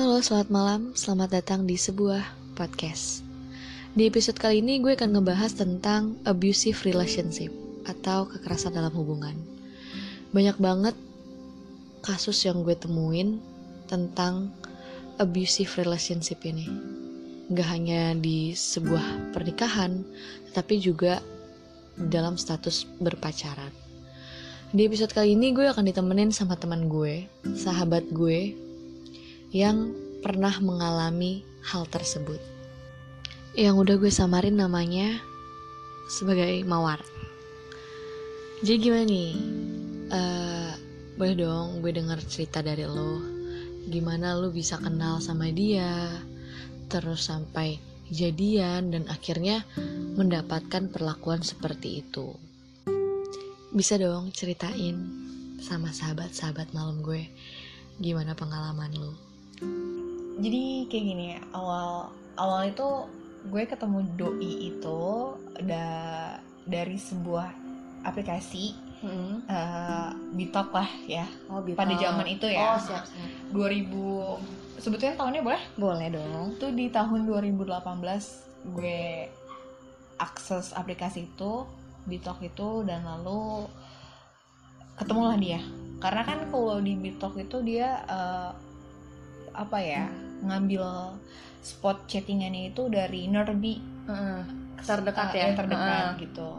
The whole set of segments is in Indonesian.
Halo, selamat malam. Selamat datang di sebuah podcast. Di episode kali ini gue akan ngebahas tentang abusive relationship atau kekerasan dalam hubungan. Banyak banget kasus yang gue temuin tentang abusive relationship ini. Gak hanya di sebuah pernikahan, tetapi juga dalam status berpacaran. Di episode kali ini gue akan ditemenin sama teman gue, sahabat gue, yang pernah mengalami hal tersebut. Yang udah gue samarin namanya sebagai Mawar. Jadi gimana nih? Uh, boleh dong gue denger cerita dari lo. Gimana lo bisa kenal sama dia, terus sampai jadian dan akhirnya mendapatkan perlakuan seperti itu. Bisa dong ceritain sama sahabat-sahabat malam gue gimana pengalaman lo? Jadi kayak gini awal awal itu gue ketemu doi itu da dari sebuah aplikasi Hmm. uh, Bitok lah ya Oh, pada zaman itu ya Oh, siap, siap. 2000 sebetulnya tahunnya boleh Boleh dong. itu di tahun 2018 gue akses aplikasi itu Bitok itu dan lalu ketemulah dia karena kan kalau di Bitok itu dia eh, apa ya ngambil spot chattingannya itu dari Nerbi Terdekat eh, ya? eh, terdekat Heeh. gitu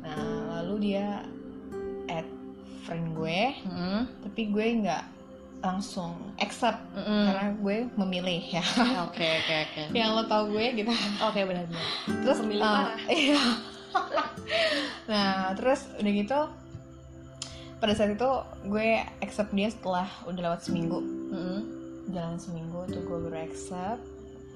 nah lalu dia add friend gue Hmm. tapi gue nggak langsung accept Hmm. karena gue memilih ya Oke, oke, oke. yang lo tau gue gitu Oke, benar-benar. terus Pemilih uh, parah. iya nah terus udah gitu pada saat itu gue accept dia setelah udah lewat seminggu Hmm. Jalan seminggu tuh gue baru accept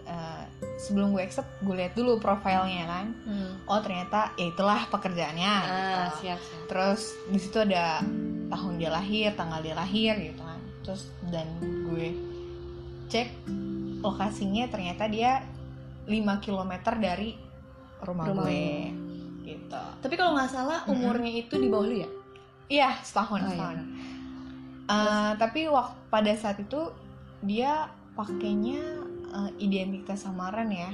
Uh, sebelum gue accept gue lihat dulu profilnya kan Hmm. oh ternyata ya itulah pekerjaannya Ah, gitu. siap, siap. terus di situ ada tahun dia lahir tanggal dia lahir gitu kan terus dan gue cek lokasinya ternyata dia 5 km dari rumah, Rumah gue gitu Tapi kalau nggak salah umurnya itu di bawah lu ya? iya setahun Oh, iya. setahun Eh, tapi waktu pada saat itu dia pakainya eh, identitas samaran ya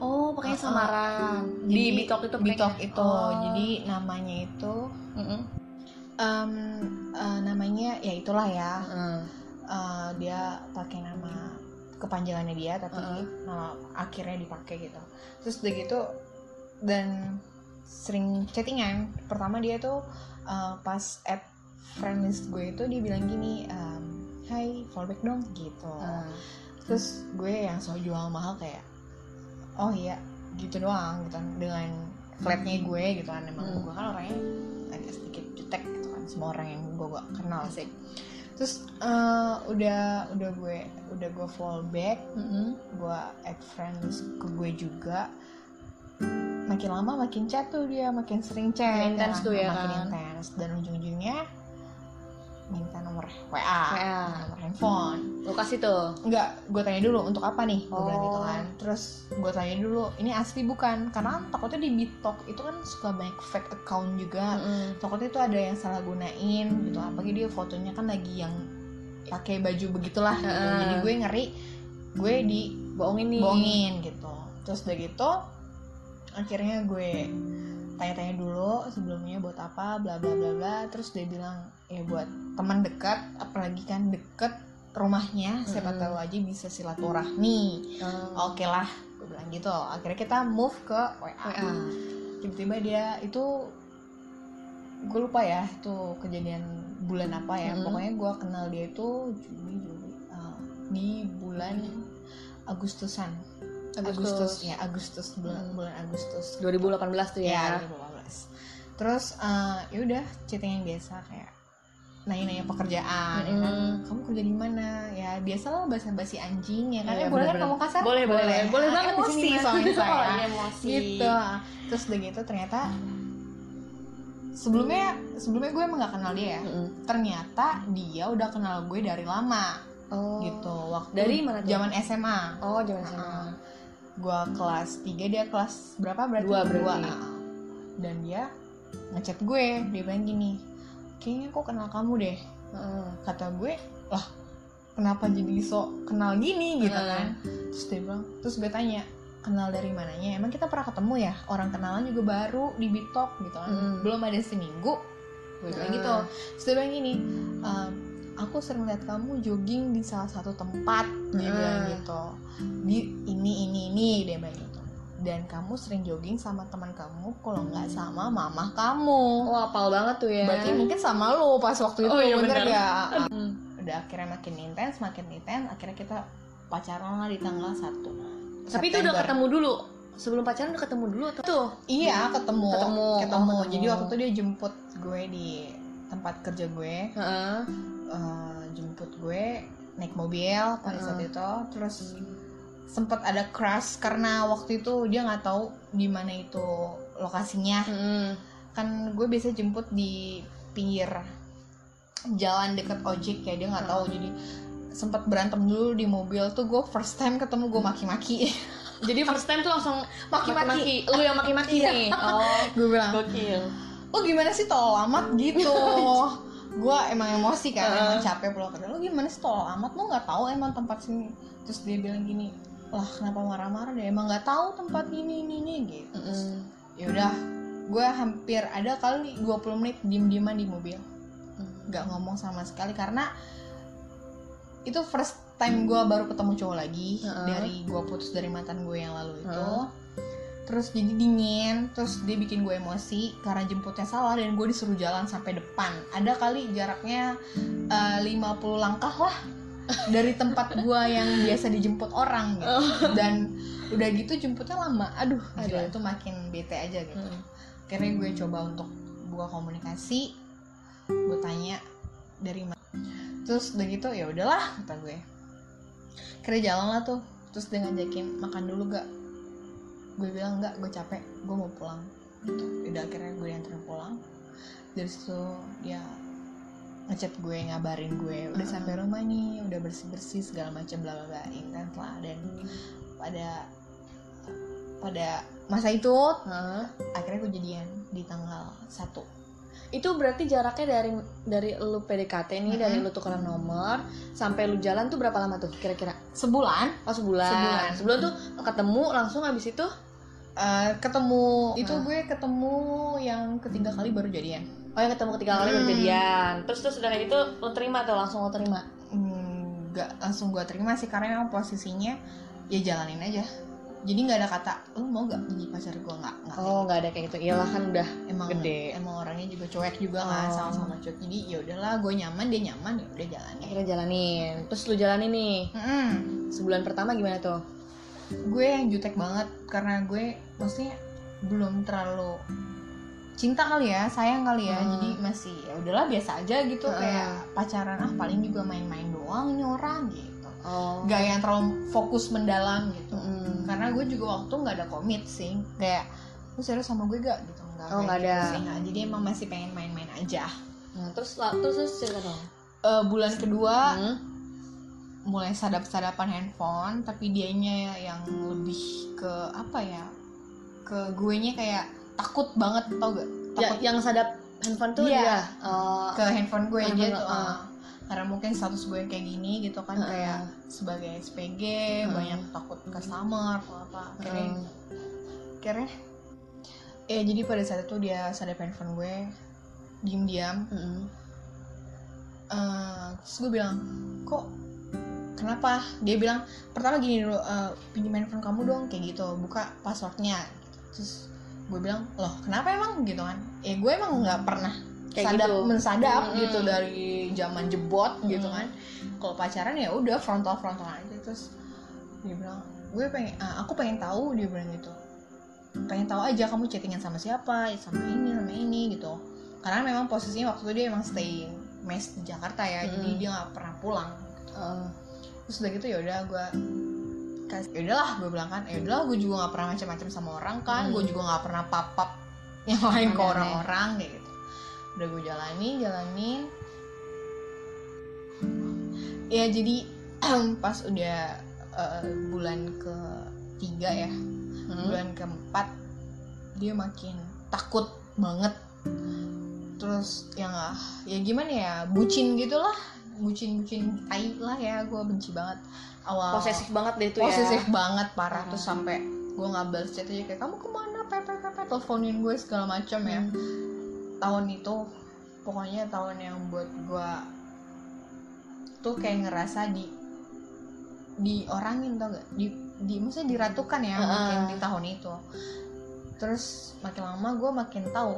Oh, pakainya Uh-uh. samaran. Jadi, di Bitok itu Bitok itu Oh. jadi namanya itu Mm-mm. em, eh, namanya ya itulah ya Mm. Eh, dia pakai nama kepanjangannya dia tapi Uh-uh. nama akhirnya dipakai gitu terus udah gitu dan sering chattingan pertama dia tuh eh, pas add friend list gue itu dia bilang gini em, Hai follow back dong gitu Ah. terus gue yang so jual mahal kayak oh iya gitu doang gitu kan. dengan flatnya gue gitu kan emang Hmm. gue kan orangnya agak sedikit jutek gitu kan semua orang yang gue gak kenal sih terus eh, udah udah gue udah gue follow back Mm-mm. gue add friends ke gue juga makin lama makin chat tuh dia makin sering chat Makin intens kan. tuh ya makin kan? intens dan ujung-ujungnya minta nomor WA, WA. nomor handphone Lu kasih tuh. Enggak, gue tanya dulu untuk apa nih, gue bilang gitu Oh. kan. Terus gue tanya dulu, ini asli bukan? Karena takutnya di Bitok itu kan suka banyak fake account juga. Mm-mm. Takutnya itu ada yang salah gunain gitu. Apalagi dia fotonya kan lagi yang pakai baju begitulah. Gitu. Jadi gue ngeri, gue di Bohongin nih. bohongin gitu. Terus udah gitu, akhirnya gue tanya-tanya dulu sebelumnya buat apa, bla bla bla bla. Terus dia bilang ya buat teman dekat, apalagi kan deket rumahnya, siapa tahu aja bisa silaturahmi. Oh. Oke lah, gue bilang gitu. Akhirnya kita move ke WA. WA. Tiba-tiba dia itu gue lupa ya itu kejadian bulan apa ya. Mm-mm. Pokoknya gue kenal dia itu Juli Juli uh, di bulan Agustusan. Agustus, ya Agustus bulan Hmm. bulan Agustus 2018 tuh ya ya. 2018 terus eh, ya udah chatting yang biasa kayak nanya-nanya pekerjaan ya kan Mm. kamu kerja di mana ya biasalah basa-basi anjing ya kan Iya, Eh, boleh kan ngomong kasar Boleh, boleh. Boleh Ah, banget di emosi sini, Mas. soalnya saya Oh, emosi. gitu terus udah gitu ternyata sebelumnya sebelumnya gue emang gak kenal dia ya Mm-mm. ternyata dia udah kenal gue dari lama Oh. gitu waktu Dari mana zaman SMA Oh, jangan Heeh. sana. Gue kelas 3 dia kelas berapa berarti Dua berarti. Heeh. dan dia ngechat gue dia bilang gini kayaknya aku kenal kamu deh Heeh. kata gue lah kenapa jadi so kenal gini gitu Hmm. kan terus dia bilang terus gue tanya kenal dari mananya emang kita pernah ketemu ya orang kenalan juga baru di Bitok gitu kan Hmm. belum ada seminggu gue bilang Hmm. gitu terus dia bilang gini "Ehm, aku sering lihat kamu jogging di salah satu tempat dia Hmm. bilang gitu. Di ini ini ini dia bilang gitu. Dan kamu sering jogging sama teman kamu kalau nggak sama mamah kamu. Oh apal banget tuh ya. Berarti mungkin sama lo pas waktu itu Oh, iya, bener bener. gak Hmm. udah akhirnya makin intens makin intens akhirnya kita pacaran lah di tanggal 1 tapi itu udah ketemu dulu? Sebelum pacaran udah ketemu dulu atau? Tuh iya ketemu. Ketemu, oh, ketemu. Ketemu. jadi waktu itu dia jemput gue di tempat kerja gue Heeh. Eh, jemput gue naik mobil pada saat itu. Terus sempat ada crush karena waktu itu dia nggak tahu di mana itu lokasinya. Hmm. kan gue biasa jemput di pinggir jalan deket ojek ya dia nggak tahu. Jadi sempat berantem dulu di mobil. Tuh gue first time ketemu gue maki-maki. Jadi first time tuh langsung maki-maki. lu yang maki-maki Iya. nih. Oh. Gue bilang gokil lo gimana sih tolol amat? Gitu. Gue emang emosi kan Heeh. emang capek pulang kerja. Lo gimana sih tolol amat? Lo nggak tahu emang tempat sini. Terus dia bilang gini lah kenapa marah-marah deh? Emang nggak tahu tempat ini ini ini gitu. Mm-mm. ya udah gue hampir ada kali 20 menit diem-dieman di mobil. Nggak ngomong sama sekali karena itu first time gue baru ketemu cowok lagi Heeh. dari gue putus dari mantan gue yang lalu itu. Heeh. Terus jadi dingin terus dia bikin gue emosi karena jemputnya salah dan gue disuruh jalan sampai depan. Ada kali jaraknya eh, 50 langkah lah dari tempat gue yang biasa dijemput orang gitu. Dan udah gitu jemputnya lama. Aduh gila itu makin bete aja gitu. Mm. akhirnya gue coba untuk buka komunikasi. Gue tanya dari mana? Terus udah gitu ya udahlah kata gue. Akhirnya jalan lah tuh. Terus dia ngajakin makan dulu gak gue bilang enggak gue capek gue mau pulang gitu udah akhirnya gue diantarin pulang dari situ dia ngechat gue ngabarin gue udah Ah. sampai rumah nih udah bersih bersih segala macam bla bla bla intens lah dan pada pada masa itu Hah? akhirnya gue jadian di tanggal 1 itu berarti jaraknya dari dari lu PDKT nih Mm-mm. dari lu tukeran nomor sampai lu jalan tuh berapa lama tuh kira-kira sebulan oh sebulan Sebulan. sebulan tuh ketemu langsung habis itu eh, ketemu itu Ah. gue ketemu yang ketiga kali baru jadian. Oh yang ketemu ketiga kali Hmm. berjadian terus terus udah kayak gitu lu terima tuh langsung lu terima? Hmm, nggak langsung gue terima sih karena memang posisinya ya jalanin aja. Jadi nggak ada kata lu mau gak jadi pacar gue nggak nggak oh nggak ada kayak gitu. Iyalah kan udah emang gede. emang orangnya juga cuek juga kan Oh. sama-sama cuek. Jadi ya udahlah gue nyaman dia nyaman ya udah jalanin. Akhirnya jalanin. Terus lu jalanin nih. Mm-mm. sebulan pertama gimana tuh gue yang jutek banget karena gue maksudnya belum terlalu cinta kali ya sayang kali ya Hmm. jadi masih ya udahlah biasa aja gitu Hmm. kayak pacaran ah paling juga main-main doang ini orang gitu oh gak yang terlalu fokus mendalam gitu Mm-mm. karena gue juga waktu nggak ada komit sih kayak lu serius sama gue gak gitu nggak Oh, nggak gitu ada. sih. Nggak. jadi emang masih pengen main-main aja nah, terus terus terus cerita dong Eh, bulan kedua Hmm? Mulai sadap-sadapan handphone tapi dianya yang lebih ke apa ya ke gue nya kayak takut banget tau gak ya, takut yang sadap handphone tuh Iya. dia oh ke handphone gue Handphone dia tuh ah. karena mungkin status gue kayak gini gitu kan Ah. kayak sebagai SPG Ah. banyak takut customer atau apa akhirnya Hmm. akhirnya ya jadi pada saat itu dia sadap handphone gue diam-diam Mm-mm. Eh, terus gue bilang kok kenapa dia bilang pertama gini dulu eh, pinjam handphone kamu dong kayak gitu buka passwordnya terus gue bilang loh kenapa emang gitu kan ya gue emang nggak pernah Kayak sadap gitu. mensadap Mm-mm. gitu dari zaman jebot gitu Mm. kan kalau pacaran ya udah frontal frontal aja terus dia bilang gue pengen ah, aku pengen tahu dia bilang gitu pengen tahu aja kamu chattingan sama siapa sama ini sama ini gitu karena memang posisinya waktu itu dia emang stay mes di Jakarta ya jadi Mm. dia nggak pernah pulang Oh. Terus udah gitu ya udah gue kasih ya udahlah gue bilang kan ya udahlah gue juga nggak pernah macam-macam sama orang kan Hmm. gue juga nggak pernah papap yang lain ke orang-orang kayak gitu. Udah gue jalanin jalanin ya jadi pas udah eh, bulan ketiga ya Hmm. bulan keempat dia makin takut banget. Terus yang ah, ya gimana ya bucin gitulah bucin-bucin tai lah ya gue benci banget awal posesif banget deh itu posesif ya banget parah Hmm. terus sampai gue nggak balas chat aja kayak kamu ke mana pepe pepe teleponin gue segala macam ya Hmm. tahun itu pokoknya tahun yang buat gue tuh kayak ngerasa di di orangin tau gak di di maksudnya diratukan ya Heeh. mungkin di tahun itu terus makin lama gue makin tahu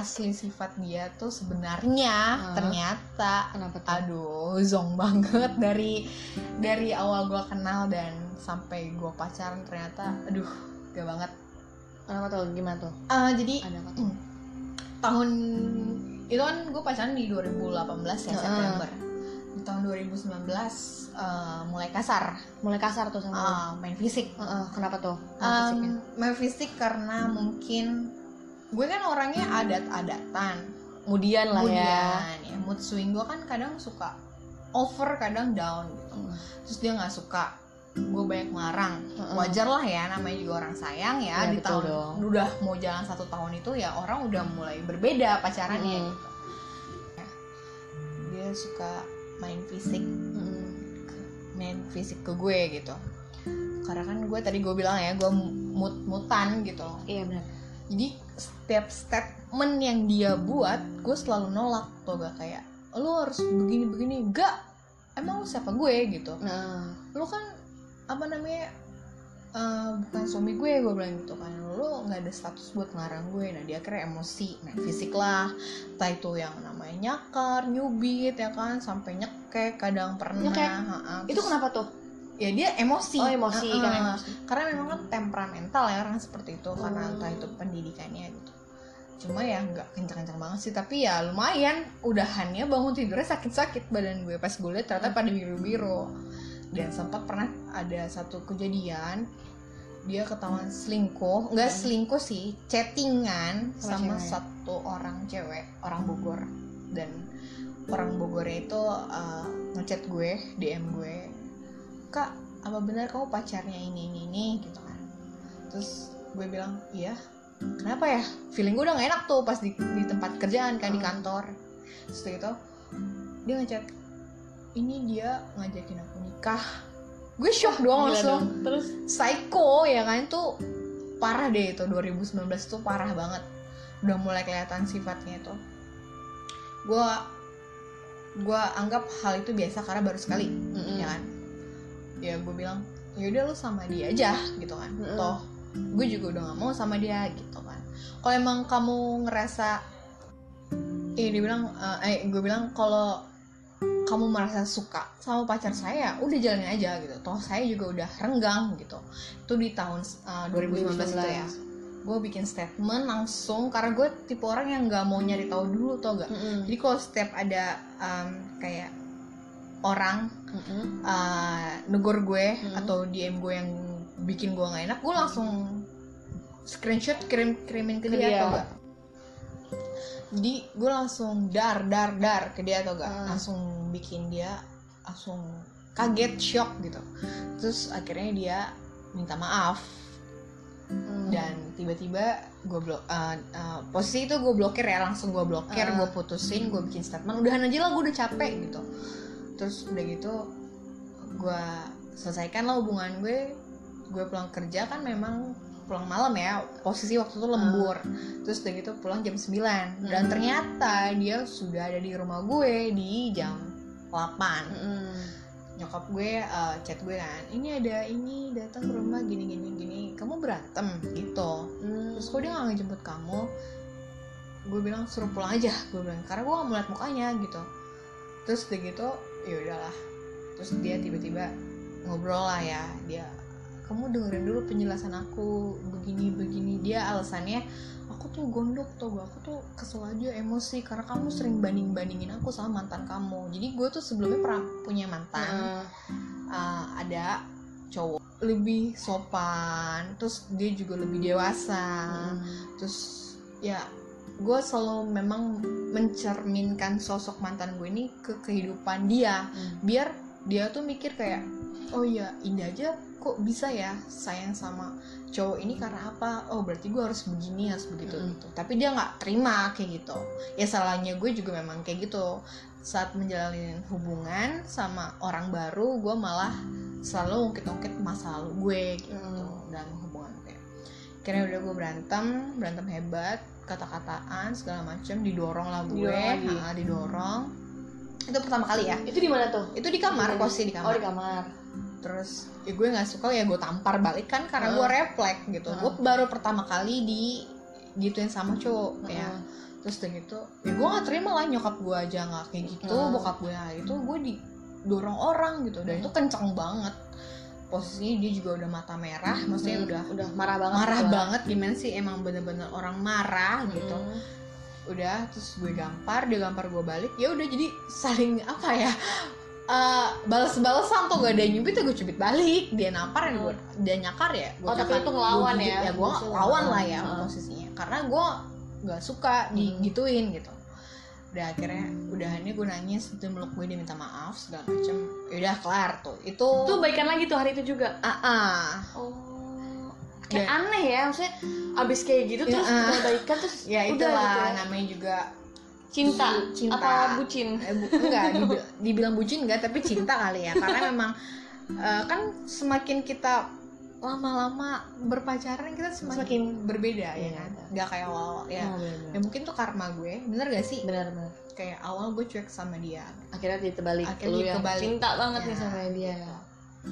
asli sifat dia tuh sebenarnya Heeh. ternyata kenapa tuh? aduh zong banget dari dari awal gue kenal dan sampai gue pacaran ternyata aduh gak banget. Kenapa tuh? Gimana tuh? Ah, jadi ada apa tuh? tahun itu kan gue pacaran di 2018 ya Heeh. September. Di tahun 2019 eh, mulai kasar. Mulai kasar tuh sama lu? Ah, main fisik. Heeh, kenapa tuh? Kenapa Um, fisiknya? main fisik karena mungkin gue kan orangnya adat-adatan kemudian lah ya ya mood swing gue kan kadang suka over kadang down gitu Heeh. terus dia nggak suka gue banyak ngelarang Heeh. wajar lah ya namanya juga orang sayang ya, Ya, di tahun dong. udah mau jalan satu tahun itu ya orang udah mulai berbeda pacarannya Mm. gitu Ya, dia suka main fisik Mm. main fisik ke gue gitu karena kan gue tadi gue bilang ya gue mut mutan gitu iya benar jadi setiap statement yang dia buat gue selalu nolak tuh gak kayak lu harus begini begini. Gak emang lu siapa gue? Gitu. Nah. Lu kan apa namanya eh, bukan suami gue gue bilang gitu kan. Lu nggak ada status buat ngarang gue. Nah dia akhirnya emosi. Main fisik lah. Entah itu yang namanya nyakar nyubit ya kan. Sampai nyekek kadang pernah. Nyekek? Ha-ha. itu Terus kenapa tuh ya dia emosi. Oh emosi Ha-ha. kan emosi. Karena memang kan temperamental ya orang seperti itu karena Hmm. entah itu pendidikannya gitu. Cuma ya nggak kencang-kencang banget sih tapi ya lumayan. Udahannya bangun tidurnya sakit-sakit badan gue. Pas gue liat ternyata pada biru-biru. Dan sempat pernah ada satu kejadian dia ketahuan selingkuh. Nggak Hmm. selingkuh sih chattingan Sama sama cewek. satu orang cewek orang Bogor. Dan orang Bogornya itu uh, ngechat gue DM gue kak apa benar kamu pacarnya ini ini ini? Gitu kan. Terus gue bilang iya. Kenapa ya? Feeling gue udah gak enak tuh pas di, di tempat kerjaan kan di Hmm. kantor. Terus itu dia ngechat ini dia ngajakin aku nikah. Gue shock doang Gila langsung. dong. terus? Psycho ya kan itu parah deh itu 2019 tuh parah banget. Udah mulai kelihatan sifatnya itu. Gue gue anggap hal itu biasa karena baru sekali Mm-mm. ya kan ya gue bilang yaudah lu sama dia aja gitu kan. Mm-mm. toh gue juga udah gak mau sama dia gitu kan. Kalau emang kamu ngerasa eh dia bilang eh, eh gue bilang kalau kamu merasa suka sama pacar saya udah jalanin aja gitu. Toh saya juga udah renggang gitu. Itu di tahun eh, 2019 itu ya. gue bikin statement langsung karena gue tipe orang yang nggak mau nyari tahu dulu tau gak Mm-mm. jadi kalau setiap ada em, kayak orang Mm-mm. uh, negor gue Hmm. atau DM gue yang bikin gue nggak enak gue langsung screenshot kirim kirimin ke Ke dia, dia. atau gak jadi gue langsung dar dar dar ke dia atau gak Hmm. langsung bikin dia langsung kaget shock gitu terus akhirnya dia minta maaf Mm. dan tiba-tiba gue blok uh, uh, posisi itu gue blokir ya langsung gue blokir Ah. gue putusin gue bikin statement udahan aja lah gue udah capek gitu terus udah gitu gue selesaikan lah hubungan gue. Gue pulang kerja kan memang pulang malam ya posisi waktu itu lembur. Terus udah gitu pulang jam 9 dan Hmm. ternyata dia sudah ada di rumah gue di jam 8 Mm-mm. nyokap gue uh, chat gue kan ini ada ini datang ke rumah gini gini gini. Kamu berantem? Gitu. Mm. terus kok dia nggak ngejemput kamu? Gue bilang suruh pulang aja gue bilang. Karena gue gak mau liat mukanya gitu. Terus udah gitu ya udahlah. Terus dia tiba-tiba ngobrol lah ya. Dia kamu dengerin dulu penjelasan aku begini begini. Dia alasannya aku tuh gondok tuh aku tuh kesel aja emosi karena kamu sering banding bandingin aku sama mantan kamu. Jadi gue tuh sebelumnya pernah punya mantan uh, ada cowok lebih sopan terus dia juga lebih dewasa. Mm. terus ya gue selalu memang mencerminkan sosok mantan gue ini ke kehidupan dia. Mm. biar dia tuh mikir kayak oh iya Indah aja kok bisa ya sayang sama cowok ini karena apa? Oh berarti gue harus begini harus begitu Mm. gitu. Tapi dia nggak terima kayak gitu. Ya salahnya gue juga memang kayak gitu. Saat menjalin hubungan sama orang baru gue malah selalu ungkit-ungkit masa lalu gue gitu Mm. dalam hubungan gue. Akhirnya udah gue berantem berantem hebat kata-kataan segala macam didorong lah gue. Didorong. Didorong. Itu pertama kali ya? Itu di mana tuh? Itu di kamar posisi di oh kamar di kamar. Terus ya gue nggak suka ya gue tampar balik kan karena Heeh. gue refleks gitu. Heeh. gue baru pertama kali di gituin sama cowok ya. Heeh. terus udah gitu ya gue nggak terima lah nyokap gue aja nggak kayak gitu Heeh. bokap gue nggak gitu gue didorong orang gitu. Dan Heeh. itu kenceng banget posisinya dia juga udah mata merah maksudnya Hmm, udah udah marah banget marah gitu lah. banget gimana sih emang bener-bener orang marah gitu Hmm. udah terus gue gampar dia gampar gue balik ya udah jadi saling apa ya eh balas-balasan tuh gak ada yang nyubit ya gue cubit balik dia nampar ya gue dia nyakar ya gue Oh, tapi itu ngelawan ya? ya gue lawan lah ya Heeh. posisinya karena gue nggak suka Hmm. digituin gitu udah akhirnya udahannya gue nangis itu meluk gue dia minta maaf segala macem ya udah kelar tuh itu Itu baikan lagi tuh hari itu juga. ah ah. Oh. Kayak Dan- aneh ya, maksudnya abis kayak gitu Ya, terus udah baikan terus ya udah itulah gitu ya. namanya juga cinta, Cinta. apa bucin. Eh, bu- enggak dibil- dibilang bucin enggak tapi cinta kali ya karena memang eh, kan semakin kita lama-lama berpacaran kita semakin, Semakin berbeda ya Iya. kan nggak kayak awal ya Oh, bener, ya mungkin tuh karma gue bener gak sih bener bener. kayak awal gue cuek sama dia Akhirnya dia terbalik. Akhirnya Lu dia yang cinta banget nih Ya. sama dia.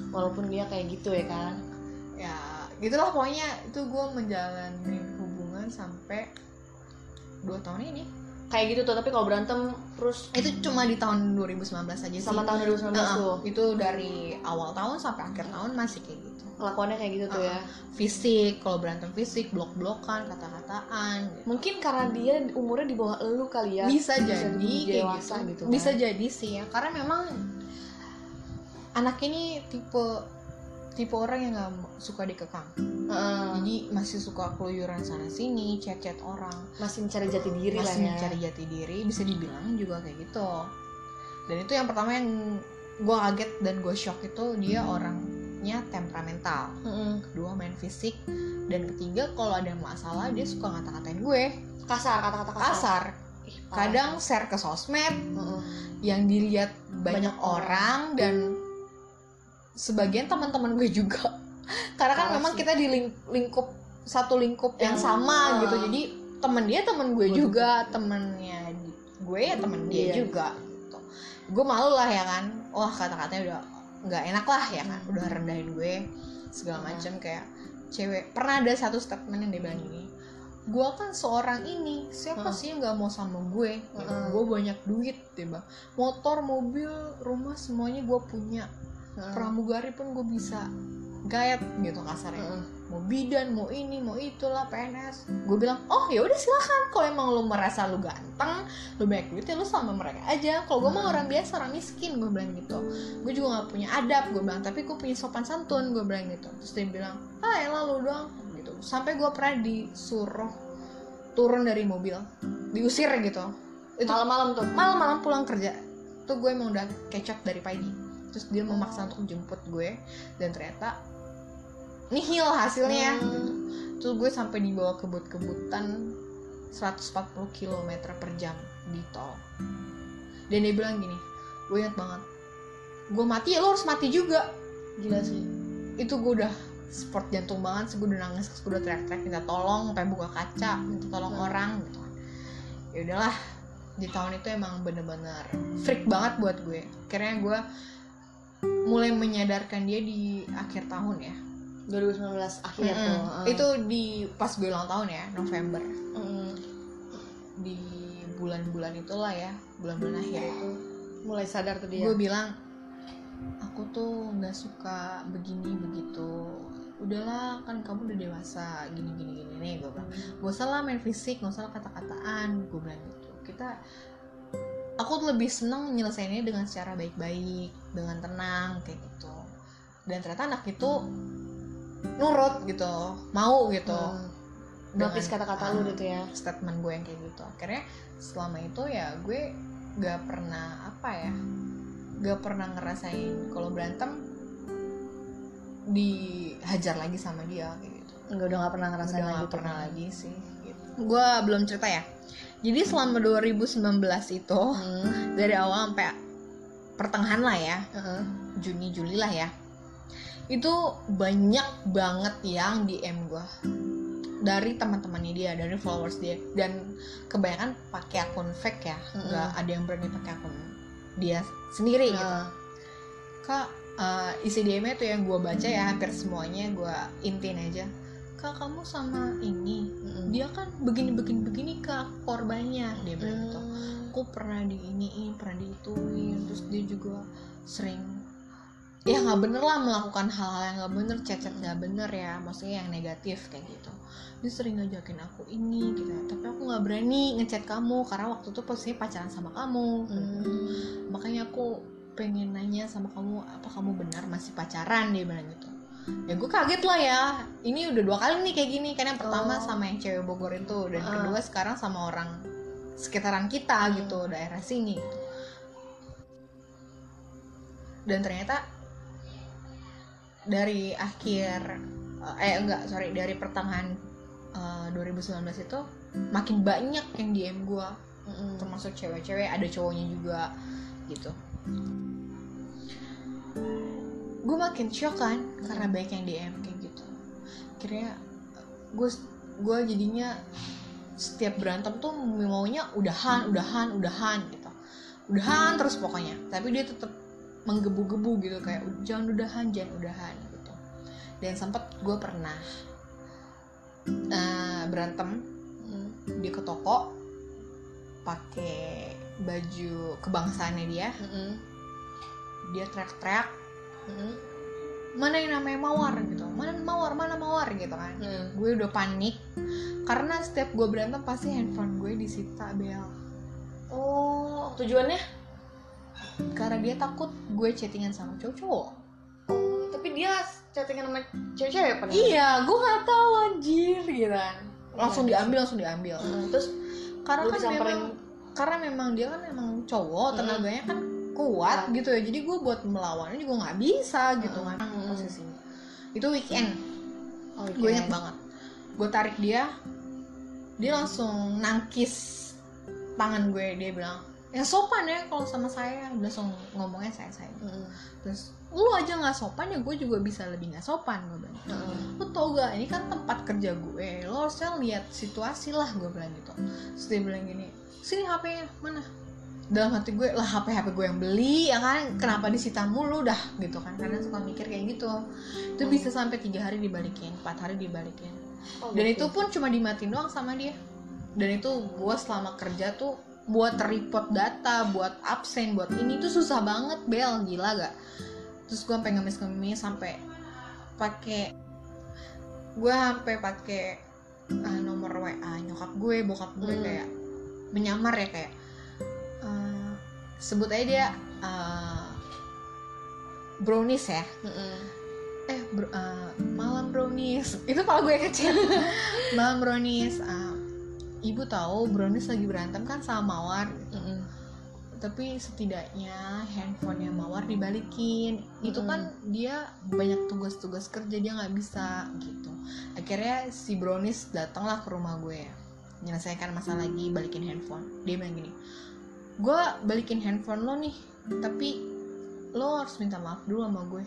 Walaupun dia kayak gitu ya kan. ya gitulah pokoknya itu gue menjalani hubungan sampai dua tahun ini Kayak gitu tuh, tapi kalau berantem terus itu cuma di tahun 2019 aja sih sama tahun 2019 Heeh, tuh. itu dari awal tahun sampai akhir tahun masih kayak gitu Kelakuannya kayak gitu tuh ya. fisik kalau berantem fisik blok-blokan kata-kataan gitu. Mungkin karena dia umurnya di bawah elu kali ya. bisa Bisa jadi kayak dewasa gitu, gitu kan. bisa jadi sih ya karena memang anak ini tipe tipe orang yang nggak suka dikekang Heeh. jadi masih suka keluyuran sana sini chat-chat orang masih mencari jati diri lah masih ya. mencari jati diri bisa dibilang juga kayak gitu dan itu yang pertama yang gue kaget dan gue shock itu dia orangnya temperamental Heeh. kedua main fisik dan ketiga kalau ada masalah dia suka ngata-ngatain gue Kasar, kata-kata kasar. kasar Ih, kadang share ke sosmed Heeh. yang dilihat banyak, Banyak orang dan sebagian teman-teman gue juga karena kan Parah memang sih. kita di ling- lingkup satu lingkup yang, Yang- sama ah. gitu jadi temen dia temen gue juga temennya gue ya temen dia Iya. juga gitu gue malu lah ya kan wah kata-katanya udah nggak enak lah ya kan Hmm. udah rendahin gue segala Hmm. macam kayak cewek pernah ada satu statement yang dia bilang gini gue kan seorang ini siapa Hmm. sih yang nggak mau sama gue gitu. Hmm. gue banyak duit deh bang motor mobil rumah semuanya gue punya Heeh. pramugari pun gue bisa gayat gitu kasarnya. Heeh. mau bidan mau ini mau itulah PNS gue bilang oh ya udah silakan. Kalau emang lu merasa lu ganteng lu banyak duit ya lu sama mereka aja. Kalau gue mah orang biasa orang miskin gue bilang gitu. Gue juga nggak punya adab gue bilang. Tapi gue punya sopan santun gue bilang gitu. Terus dia bilang ah elah lu doang. Gitu. Sampai gue pernah disuruh turun dari mobil diusir gitu. Itu Malam-malam tuh. malam-malam pulang kerja. Tuh gue emang udah kecap dari pagi. Terus dia memaksa untuk jemput gue. Dan ternyata nihil hasilnya. Hmm. tuh gue sampai dibawa kebut-kebutan 140 km per jam di tol. Dan dia bilang gini gue ingat banget. Gue mati ya lo harus mati juga. Gila sih. itu gue udah sport jantung banget sih gue udah nangis gue udah teriak-teriak minta tolong sampai buka kaca minta tolong Hmm. orang gitu kan. Ya udahlah di tahun itu emang bener-bener freak banget buat gue. Akhirnya gue mulai menyadarkan dia di akhir tahun ya 2019 akhir Mm-mm. tuh. Heeh. itu di pas gue ulang tahun ya November Mm. di bulan-bulan itulah ya bulan-bulan akhir itu mulai sadar tuh dia. gue bilang aku tuh nggak suka begini begitu udahlah kan kamu udah dewasa gini gini gini nih gue bilang gak usah lah main fisik gak usah lah kata-kataan gue bilang gitu kita aku tuh lebih seneng nyelesainnya dengan secara baik-baik dengan tenang kayak gitu dan ternyata anak itu nurut gitu mau gitu Hmm. Notice kata-kata lu Ah, gitu ya. statement gue yang kayak gitu akhirnya selama itu ya gue gak pernah apa ya gak pernah ngerasain kalau berantem dihajar lagi sama dia kayak gitu Enggak udah nggak pernah ngerasain udah lagi gak pernah lagi sih gitu. gue belum cerita ya jadi selama 2019 itu Hmm. dari awal sampai pertengahan lah ya Heeh. Juni Juli lah ya itu banyak banget yang DM gue dari teman-temannya dia dari followers dia. Dan kebanyakan pakai akun fake ya. Mm-mm. nggak ada yang berani pakai akun dia sendiri gitu. Nah, kak eh, isi DM-nya tuh yang gue baca ya hampir semuanya gue intin aja. Kak kamu sama ini mm-mm. dia kan begini begini begini kak korbannya. Dia bilang gitu. Hmm. aku pernah di ini pernah diituin terus dia juga sering ya nggak bener lah melakukan hal-hal yang nggak bener cacat nggak bener ya. Maksudnya yang negatif kayak gitu. Dia sering ngajakin aku ini gitu. Tapi aku nggak berani ngechat kamu karena waktu itu posisinya pacaran sama kamu Hmm. makanya aku pengen nanya sama kamu apa kamu benar masih pacaran? Dia bilang gitu. Ya gue kaget lah ya. Ini udah dua kali nih kayak gini. Kan yang pertama Oh. sama yang cewek Bogor itu dan Ah. kedua sekarang sama orang sekitaran kita gitu daerah sini gitu. dan ternyata dari akhir eh enggak sorry dari pertengahan eh, 2019 itu makin banyak yang DM gue Mm-mm. termasuk cewek-cewek ada cowoknya juga gitu. Gue makin shock kan karena banyak yang DM kayak gitu. Akhirnya gue gue jadinya setiap berantem tuh maunya udahan udahan udahan gitu. Udahan terus pokoknya. Tapi dia tetap menggebu-gebu gitu kayak jangan udahan jangan udahan gitu dan sempat gue pernah eh, berantem Mm. dia ke toko pakai baju kebangsaannya dia Mm-mm. dia teriak-teriak Mm-mm. mana yang namanya mawar gitu mana mawar mana mawar gitu kan Mm. gue udah panik karena setiap gue berantem pasti handphone gue disita bel Oh, tujuannya? Karena dia takut gue chattingan sama cowok-cowok. Oh, tapi dia chattingan sama cewek-cewek pernah? iya gue nggak tahu anjir gitu kan. Langsung Iya. diambil langsung diambil. Mm, Terus karena Lu kan disamperin- memang karena memang dia kan memang cowok tenaganya kan kuat gitu ya. Jadi gue buat melawannya juga nggak bisa gitu kan posisinya. Itu weekend. Oh, gue inget banget. Gue tarik dia dia langsung nangkis tangan gue. Dia bilang yang sopan ya kalau sama saya langsung ngomongnya saya saya. Mm. terus lu aja nggak sopan ya gue juga bisa lebih nggak sopan gue bilang. Mm. lu tau gak ini kan tempat kerja gue lo harusnya lihat situasi lah gue bilang gitu. Terus dia bilang gini sini HP-nya mana? Dalam hati gue lah HP HP gue yang beli ya kan? Kenapa disita mulu dah gitu kan. Karena suka mikir kayak gitu. Itu bisa sampai tiga hari dibalikin empat hari dibalikin. Oh, dan gitu. itu pun cuma dimatiin doang sama dia. Dan itu gue selama kerja tuh buat report data buat absen buat ini tuh susah banget bel. Gila gak? Terus gue sampai ngemis-ngemis sampai pakai gue sampai pakai ah, nomor WA nyokap gue bokap gue Hmm. kayak menyamar ya kayak eh, sebut aja dia eh, brownies ya. Mm-mm. eh bro- eh, malam brownies. Itu kalau gue kecil. Malam brownies eh, ibu tahu brownies lagi berantem kan sama mawar. Mm-mm. tapi setidaknya handphonenya mawar dibalikin. Itu Mm-mm. kan dia banyak tugas-tugas kerja dia nggak bisa gitu. Akhirnya si brownies datanglah ke rumah gue menyelesaikan masalah lagi balikin handphone. Dia bilang gini gue balikin handphone lo nih tapi lo harus minta maaf dulu sama gue.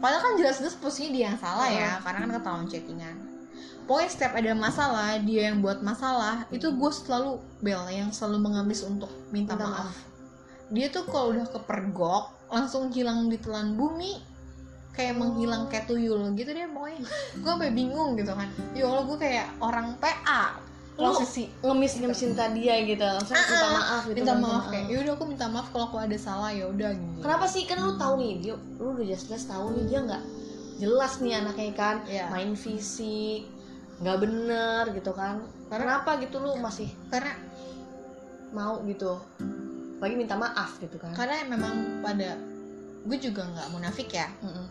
Padahal kan jelas-jelas posisinya dia yang salah ya karena kan ketahuan chattingan pokoknya setiap ada masalah dia yang buat masalah itu gue selalu bel yang selalu mengamis untuk minta, Minta maaf. dia tuh kalau udah kepergok langsung hilang di telan bumi kayak menghilang kayak tuyul gitu deh pokoknya gue sampai bingung gitu kan. Ya allah gue kayak orang PA posisi. ngemis ngemisin tadi ya gitu langsung minta Ah, ah. maaf gitu minta maaf kayak yaudah aku minta maaf kalau aku ada salah ya udah gitu. Kenapa sih? Kan lu tahu nih dia lu udah jelas-jelas tahu nih dia nggak jelas nih anaknya kan Iya. main fisik nggak bener gitu kan Karena- kenapa gitu lu masih karena mau gitu lagi minta maaf gitu kan karena memang pada gue juga nggak munafik ya Mm-mm.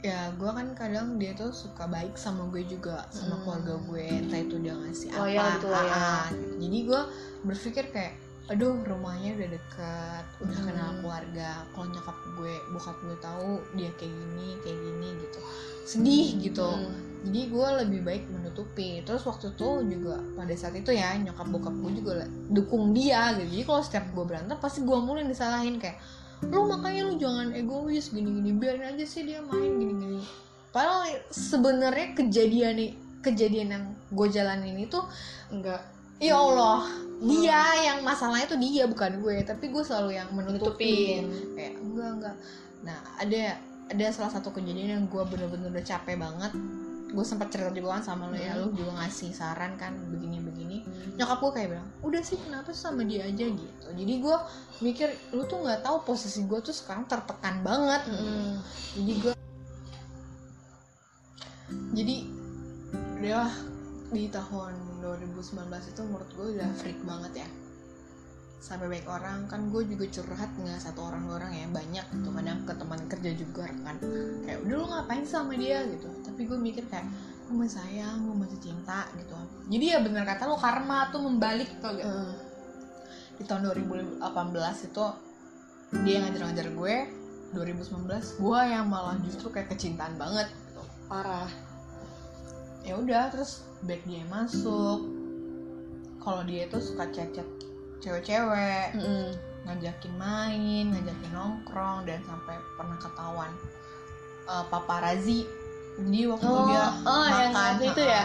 ya gue kan kadang dia tuh suka baik sama gue juga sama Hmm. keluarga gue entah itu dia ngasih apa gitu, ah, loyal. ah, gitu. jadi gue berpikir kayak aduh rumahnya udah deket udah Hmm. kenal keluarga kalau nyokap gue bokap gue tahu dia kayak gini kayak gini gitu sedih gitu Hmm. Jadi gue lebih baik menutupi. Terus waktu itu juga pada saat itu ya nyokap bokap gue juga dukung dia gitu. Jadi kalau setiap gue berantem pasti gue mulu yang disalahin. Kayak lu makanya lu jangan egois gini gini biarin aja sih dia main gini gini padahal sebenarnya kejadian nih kejadian yang gue jalanin itu enggak ya Allah dia yang masalahnya tuh dia bukan gue. Tapi gue selalu yang menutupin nutupin. Kayak enggak enggak. Nah ada ada salah satu kejadian yang gue bener-bener udah capek banget gue sempat cerita juga kan sama lo ya Hmm. lo juga ngasih saran kan begini begini nyokap gue kayak bilang udah sih kenapa sama dia aja? Gitu. Jadi gue mikir lu tuh nggak tahu posisi gue tuh sekarang tertekan banget Mm-mm. jadi gue jadi udah di tahun 2019 itu menurut gue udah freak banget ya sampai baik orang kan gue juga curhat nggak satu orang dua orang ya banyak gitu kadang ke teman kerja juga kan. Kayak udah lu ngapain sama dia? gitu. Tapi gue mikir kayak gue masih sayang gue masih cinta gitu. Jadi ya bener kata lo karma tuh membalik tuh gitu Mm. di tahun 2018 itu dia ngajar-ngajar gue. 2019 gue yang malah justru kayak kecintaan banget gitu. parah. Ya udah terus back dia masuk. Kalau dia itu suka chat-chat cewek-cewek Mm-mm. ngajakin main ngajakin nongkrong dan sampai pernah ketahuan uh, paparazi jadi waktu oh, dia oh yang makan waktu itu ya.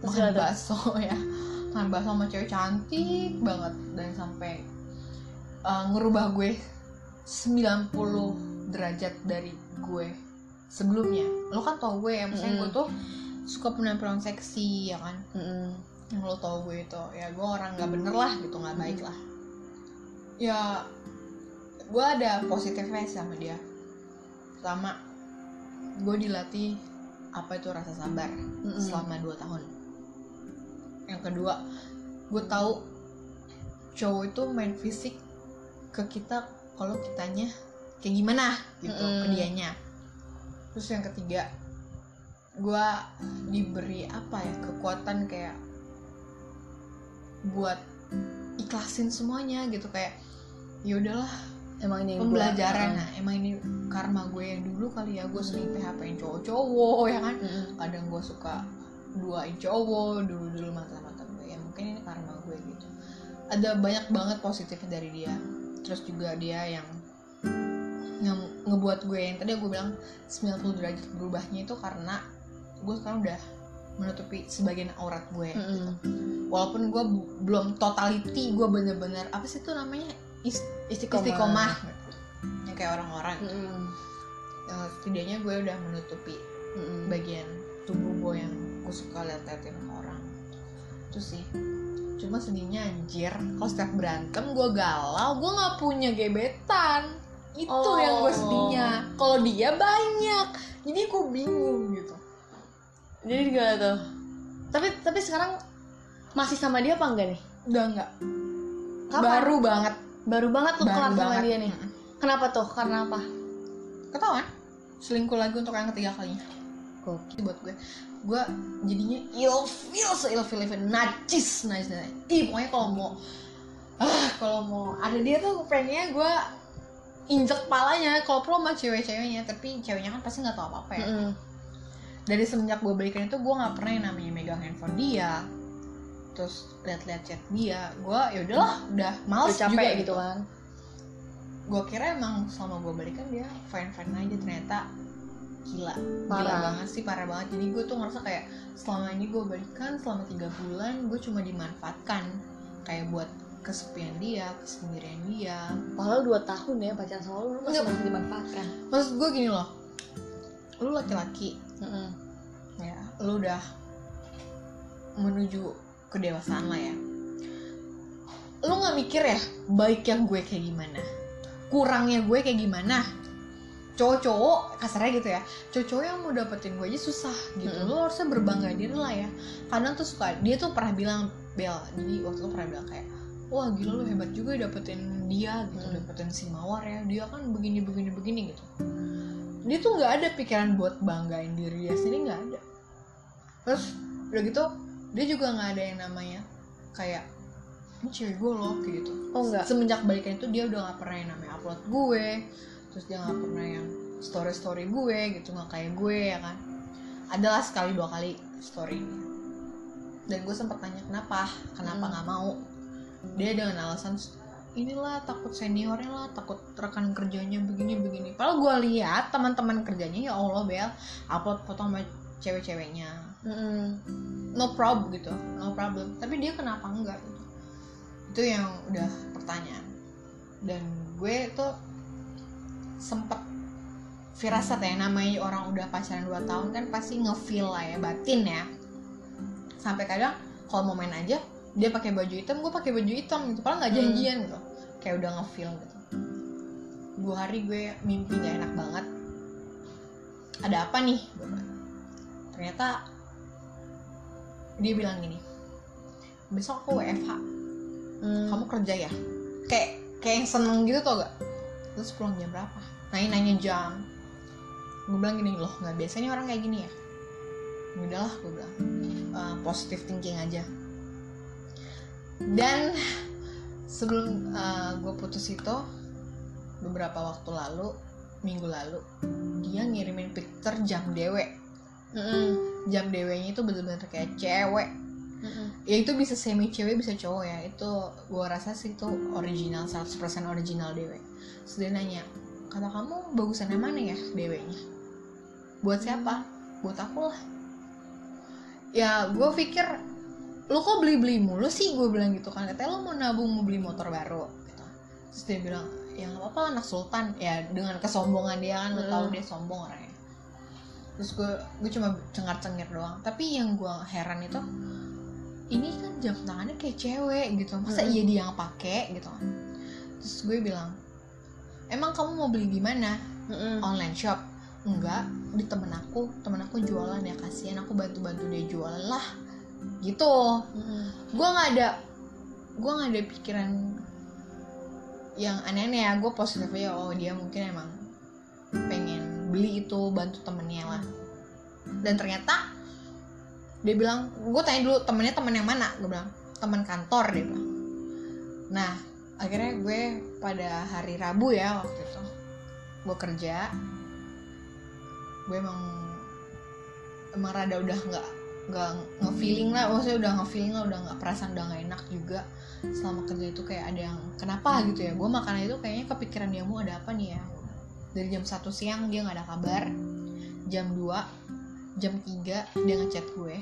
Terus makan bakso ya makan bakso sama cewek cantik banget dan sampai uh, ngerubah gue 90 derajat dari gue sebelumnya lo kan tau gue ya misalnya Mm. gue tuh suka penampilan seksi ya kan Mm-mm. Yang lo tau gue itu ya gue orang nggak bener lah gitu nggak baik lah. Ya gue ada positifnya sama dia. Pertama gue dilatih apa itu rasa sabar Mm-mm. selama 2 tahun. Yang kedua gue tahu cowok itu main fisik ke kita kalau kitanya kayak gimana gitu ke Mm-mm. dianya. Terus yang ketiga gue diberi apa ya kekuatan kayak buat ikhlasin semuanya gitu kayak ya udahlah emang ini yang pembelajaran. gua- nah emang ini karma gue yang dulu kali ya gue sering PHP-in cowok-cowok ya kan? Mm-mm. kadang gue suka duain cowok dulu dulu mantan mantan gue ya mungkin ini karma gue gitu. Ada banyak banget positifnya dari dia. Terus juga dia yang nge- ngebuat gue yang tadi gue bilang 90 derajat berubahnya itu karena gue sekarang udah menutupi sebagian aurat gue gitu. Mm-mm. walaupun gue belum totality gue bener-bener apa sih itu namanya Is- istiqomah, istiqomah gitu. yang kayak orang-orang Mm-mm. Eh, setidaknya gue udah menutupi Mm-mm. bagian tubuh gue yang gue suka liat-liatin orang itu sih cuma sedihnya anjir kalau setiap berantem gue galau gue nggak punya gebetan itu Oh. yang gue sedihnya kalau dia banyak jadi gue bingung gitu jadi gimana tuh? Tapi tapi sekarang masih sama dia apa enggak nih? Udah nggak Kapan? baru banget. Baru banget lu baru kelar sama dia nih. Kenapa tuh? Karena apa? Ketahuan. Selingkuh lagi untuk yang ketiga kalinya. Gokil. buat gue. Gue jadinya ilfil seilfil ilfil. Najis najis najis. ih pokoknya kalau mau ah kalau mau ada dia tuh pengennya gue injek palanya kalau perlu sama cewek-ceweknya. Tapi ceweknya kan pasti nggak tahu apa apa ya. Mm-mm. Dari semenjak gue balikan itu gue nggak pernah yang namanya megang handphone dia. Terus lihat-lihat chat dia gue ya udahlah udah males Udah capek juga gitu kan? Gue kira emang selama gue balikan dia fine fine aja ternyata gila. Gila Parah. banget sih parah banget. Jadi gue tuh ngerasa kayak selama ini gue balikan selama tiga bulan gue cuma dimanfaatkan. Kayak buat kesepian dia kesendirian dia. Padahal 2 tahun ya pacaran sama lu lu masih masih dimanfaatkan. Maksud gue gini loh. Lu laki-laki Mm-mm. ya lu udah menuju kedewasaan lah ya. Lu nggak mikir ya baiknya gue kayak gimana? Kurangnya gue kayak gimana? Cowok-cowok kasarnya gitu ya. Cowok-cowok yang mau dapetin gue aja susah gitu. Mm-mm. lu harusnya berbangga diri lah ya. Kadang tuh suka dia tuh pernah bilang Bel jadi waktu itu pernah bilang kayak wah gila lu hebat juga ya dapetin dia gitu Mm. dapetin si mawar ya. Dia kan begini begini begini gitu dia tuh nggak ada pikiran buat banggain diri dia sendiri nggak ada. Terus udah gitu dia juga nggak ada yang namanya kayak ini cewek gue loh kayak gitu. Oh enggak semenjak balikan itu dia udah gak pernah yang namanya upload gue terus dia gak pernah yang story story gue gitu nggak kayak gue ya kan. Adalah sekali dua kali story ini. Dan gue sempat tanya kenapa? Kenapa Hmm. nggak mau? Dia dengan alasan inilah takut seniornya lah takut rekan kerjanya begini begini. Padahal gue lihat teman-teman kerjanya ya allah bel upload foto sama cewek-ceweknya. Mm-mm. no problem gitu. No problem. Tapi dia kenapa enggak gitu. Itu yang udah pertanyaan. Dan gue tuh sempet firasat ya namanya orang udah pacaran 2 tahun kan pasti ngefeel lah ya batin ya. Sampai kadang kalau mau main aja dia pakai baju hitam gue pakai baju hitam gitu. Padahal nggak Hmm. janjian gitu. Kayak udah ngefeel gitu. Dua hari gue mimpi gak enak banget. Ada apa nih? Ternyata dia bilang gini besok aku WFH Hmm. kamu kerja ya? Kayak kayak yang seneng gitu tau gak terus pulang jam berapa? Nanya nanya jam. Gue bilang gini loh nggak biasanya orang kayak gini ya? "Ya udahlah gue bilang "Eh, positive thinking aja dan sebelum gue putus itu beberapa waktu lalu minggu lalu dia ngirimin picture jam dewe. Mm-mm. jam dewenya itu bener-bener kayak cewek. Mm-mm. ya itu bisa semi cewek bisa cowok ya. Itu gua rasa sih itu original 100% original dewe. Dia nanya kata kamu bagusan yang mana ya dewenya? Buat siapa? Buat aku lah. Ya gue pikir lu kok beli beli mulu sih? Gue bilang gitu kan katanya lu mau nabung mau beli motor baru gitu. Terus dia bilang ya nggak apa-apa anak sultan. Ya dengan kesombongan dia kan lu Hmm. tahu dia sombong orangnya. Terus gue gue cuma cengar cengir doang. Tapi yang gue heran itu ini kan jam tangannya kayak cewek gitu. Masa Mm-mm. iya dia yang pakai gitu kan? Terus gue bilang emang kamu mau beli di mana? Mm-mm. online shop. Enggak di temen aku. Temen aku jualan ya kasihan. Aku bantu bantu dia jualan lah gitu. Mm-mm. gue nggak ada gue nggak ada pikiran yang aneh-aneh ya. Gue positif aja oh dia mungkin emang pengen beli itu bantu temennya lah. Dan ternyata dia bilang gue tanya dulu temennya temen yang mana? Gue bilang teman kantor dia bilang. Nah akhirnya gue pada hari Rabu ya waktu itu gue kerja. Gue emang emang rada udah nggak nggak ngefeeling lah maksudnya udah ngefeeling lah udah nggak perasaan udah nggak enak juga selama kerja itu kayak ada yang kenapa? gitu ya. Gue makan itu kayaknya kepikiran dia mau ada apa nih ya? Dari jam 1 siang dia nggak ada kabar. Jam 2 jam 3 dia ngechat gue.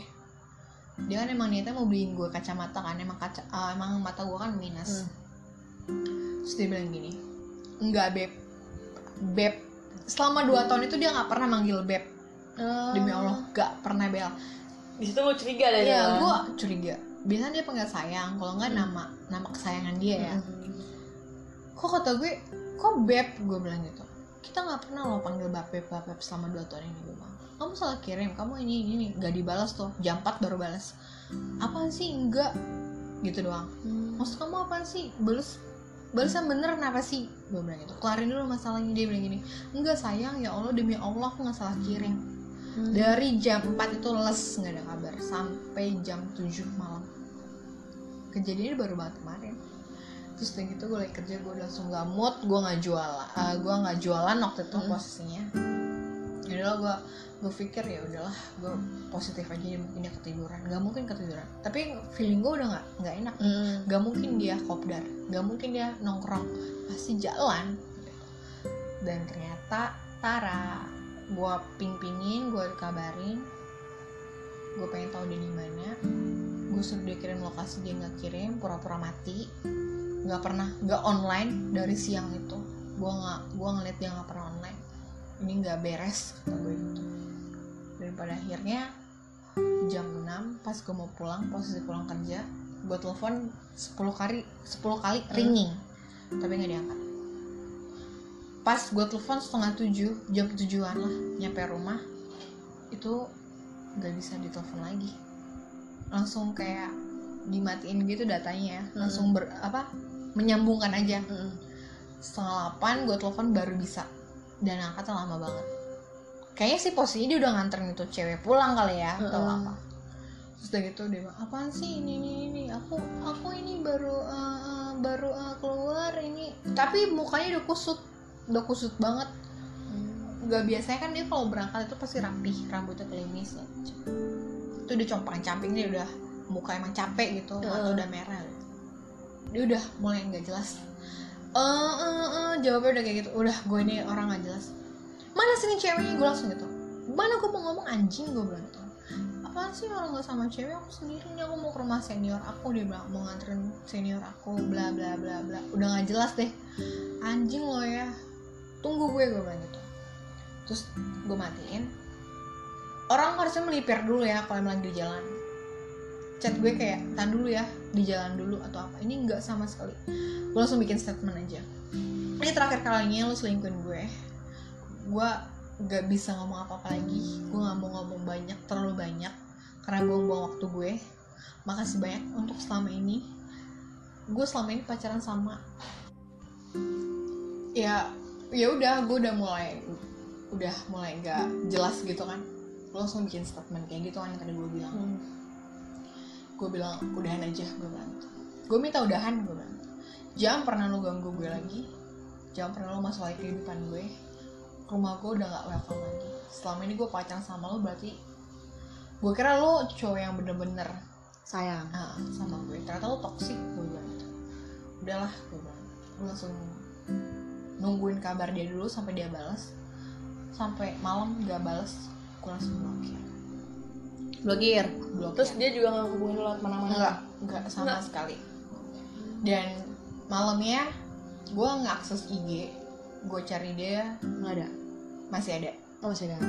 Dia kan emang niatnya mau beliin gue kacamata kan emang kaca ah, emang mata gue kan minus. Terus dia bilang gini enggak beb. Beb. Selama 2 tahun itu dia nggak pernah manggil beb. Oh. demi allah nggak pernah bel di situ lo curiga deh kan? gue curiga. Biasanya dia panggil sayang, kalau nggak Hmm. nama nama kesayangan dia ya. Mm-mm. Kok kata gue, kok beb gue bilang gitu. Kita nggak pernah lo panggil bapep bapep selama dua tahun ini gue bilang. Kamu salah kirim, kamu ini ini nih nggak dibalas tuh. Jam 4 baru balas. Apaan sih enggak? Gitu doang. Mm. Maksud kamu apaan sih? Balas balas yang bener kenapa sih? Gue bilang gitu. Kelarin dulu masalahnya dia bilang gini. Enggak sayang ya Allah demi Allah aku nggak salah kirim Dari jam 4 itu les nggak ada kabar. Sampai jam 7 malam. Kejadiannya baru banget kemarin. Terus udah gitu gue lagi kerja gue langsung gak mood gue nggak jual eh, gue nggak jualan waktu itu Hmm. posisinya. Yaudah gue gue pikir ya udahlah gue positif aja dia mungkin dia ketiduran. Nggak mungkin ketiduran. Tapi feeling gue udah nggak nggak enak. Mm. gak mungkin dia kopdar. Gak mungkin dia nongkrong. Pasti jalan. Dan ternyata Tara gue ping-pingin gue kabarin. Gue pengen tahu dia di mana. Gue suruh dia kirim lokasi dia nggak kirim pura-pura mati. Nggak pernah nggak online dari siang itu. Gue nggak gue ngeliat dia nggak pernah online. Ini nggak beres kata gue gitu. Dan pada akhirnya jam 6 pas gue mau pulang posisi pulang kerja gue telepon 10 kali 10 kali ringing. Tapi nggak diangkat pas gue telepon setengah tujuh jam tujuan lah nyampe rumah itu nggak bisa ditelepon lagi. Langsung kayak dimatiin gitu datanya ya. Langsung ber apa menyambungkan aja. Mm. setengah delapan gue telepon baru bisa. Dan angkatnya lama banget. Kayaknya sih posisinya dia udah nganterin itu cewek pulang kali ya atau Mm-mm. apa. Terus udah gitu dia bilang apaan sih ini ini ini? Aku aku ini baru uh, baru uh, keluar ini. Tapi mukanya udah kusut udah kusut banget. Nggak biasanya kan dia kalau berangkat itu pasti rapih rambutnya kelimis itu udah compang camping dia udah muka emang capek gitu Heeh. atau udah merah. Gitu. dia udah mulai nggak jelas. Eh eh, eh, jawabnya udah kayak gitu. Udah gue ini orang nggak jelas. Mana sini ceweknya? Gue langsung gitu. Mana gue mau ngomong? Anjing gue bilang gitu. Apaan sih orang nggak sama cewek? Aku sendiri nih aku mau ke rumah senior aku. Dia bilang mau nganterin senior aku. Bla bla bla bla. Udah nggak jelas deh. Anjing lo ya tunggu gue gue bilang gitu. Terus gue matiin. Orang harusnya melipir dulu ya kalau emang di jalan. Chat gue kayak tahan dulu ya di jalan dulu atau apa. Ini nggak sama sekali. Gue langsung bikin statement aja. Ini terakhir kalinya lo selingkuhin gue. Gue gak bisa ngomong apa-apa lagi. Gue nggak mau ngomong banyak terlalu banyak karena buang-buang waktu gue. Makasih banyak untuk selama ini. Gue selama ini pacaran sama. Ya ya udah gue udah mulai udah mulai nggak jelas gitu kan. Gue langsung bikin statement kayak gitu kan yang tadi gue bilang. Hmm. gue bilang udahan aja gue bilang. Gue minta udahan gue bilang. Jangan pernah lo ganggu gue lagi. Jangan pernah lo masuk lagi kehidupan gue. Rumah gue udah gak welcome lagi. Selama ini gue pacaran sama lo berarti gue kira lo cowok yang bener-bener sayang. Ah, sama gue. Ternyata lo toxic gue bilang gitu. Udahlah gue bilang. Gue langsung nungguin kabar dia dulu sampai dia balas sampai malam gak balas gue langsung blokir? Blokir. Blokir terus dia juga nggak hubungin lo mana-mana? Enggak enggak sama Enggak. sekali. Dan malamnya gue ngakses IG gue cari dia. Nggak ada? Masih ada. Oh masih ada.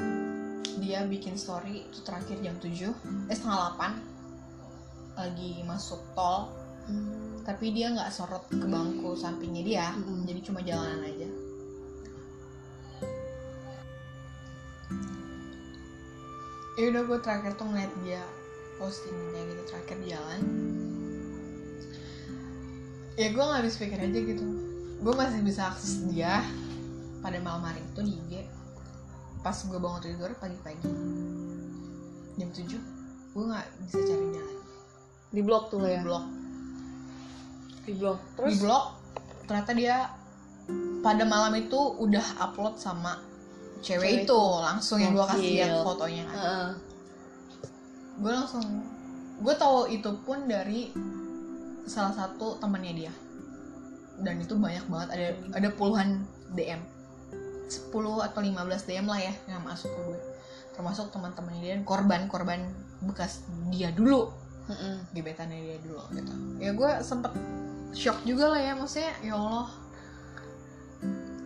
Dia bikin story itu terakhir jam 7 eh setengah 8 lagi masuk tol Hmm. tapi dia nggak sorot ke bangku sampingnya dia Mm-mm. jadi cuma jalanan aja. Ya udah gue terakhir tuh ngeliat dia posting kayak gitu terakhir jalan. Ya gue nggak habis pikir aja gitu. Gue masih bisa akses dia pada malam hari itu di IG pas gue bangun tidur pagi-pagi jam 7 gue nggak bisa cari dia lagi. Di blok tuh di ya di blok di terus? blog ternyata dia pada malam itu udah upload sama cewek, Cewek itu. Itu. langsung yang gue kasih lihat Gokil. fotonya kan. Heeh. gue langsung gue tahu itu pun dari salah satu temannya dia. Dan itu banyak banget. Ada ada puluhan DM 10 atau 15 DM lah ya yang masuk ke gue termasuk teman-temannya dia dan korban-korban bekas dia dulu. Heeh. gebetannya dia dulu gitu. Ya gue sempet shock juga lah ya maksudnya ya Allah.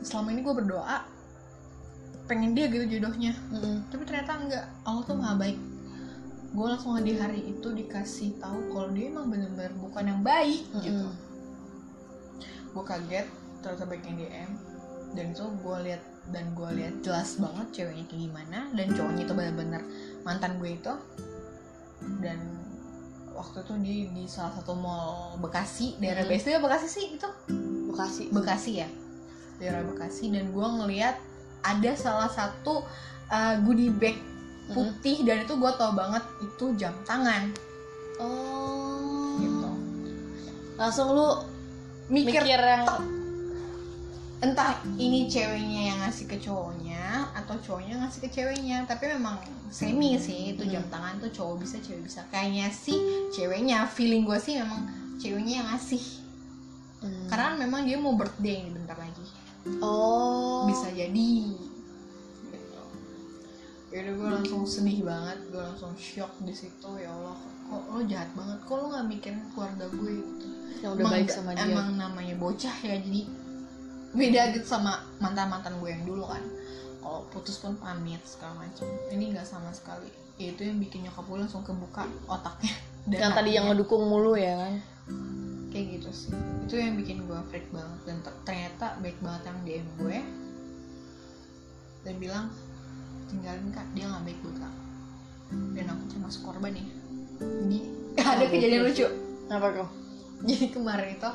Selama ini gue berdoa pengen dia gitu jodohnya. Heeh. tapi ternyata enggak Allah tuh maha baik. Gue langsung di hari itu dikasih tahu kalau dia emang bener-bener bukan yang baik gitu. Mm-mm. gue kaget ternyata baik yang DM dan itu gue lihat dan gue lihat jelas banget ceweknya kayak gimana dan cowoknya itu bener-bener mantan gue itu. Dan waktu itu di di salah satu mall Bekasi daerah Hmm. BSD Bekasi sih itu? Bekasi. Bekasi ya. Daerah Bekasi dan gue ngeliat ada salah satu uh, goodie bag putih dan itu gue tau banget itu jam tangan. Oh. Gitu. Langsung lu mikir, mikir yang entah ini ceweknya yang ngasih ke cowoknya atau cowoknya ngasih ke ceweknya tapi memang semi sih itu jam Hmm. tangan tuh cowok bisa cewek bisa. Kayaknya sih ceweknya feeling gue sih memang ceweknya yang ngasih. Hmm. karena memang dia mau birthday nih bentar lagi. Oh. Bisa jadi. Gitu. Yaudah gue langsung sedih banget gue langsung shock di situ ya Allah. Kok lo jahat banget? Kok lo nggak mikirin keluarga gue gitu? Yang udah baik sama dia. emang namanya bocah ya jadi beda gitu sama mantan mantan gue yang dulu kan. Kalau putus pun pamit segala macam ini nggak sama sekali. Ya, itu yang bikin nyokap gue langsung kebuka otaknya. Dan yang tadi yang ngedukung mulu ya kan? Kayak gitu sih. Itu yang bikin gue freak banget. Dan ter- ternyata baik banget yang DM gue. Dan bilang tinggalin kak. Dia nggak baik buat kak. Dan aku termasuk korban ya. Jadi ada kejadian gitu. lucu. Apa kok jadi kemarin itu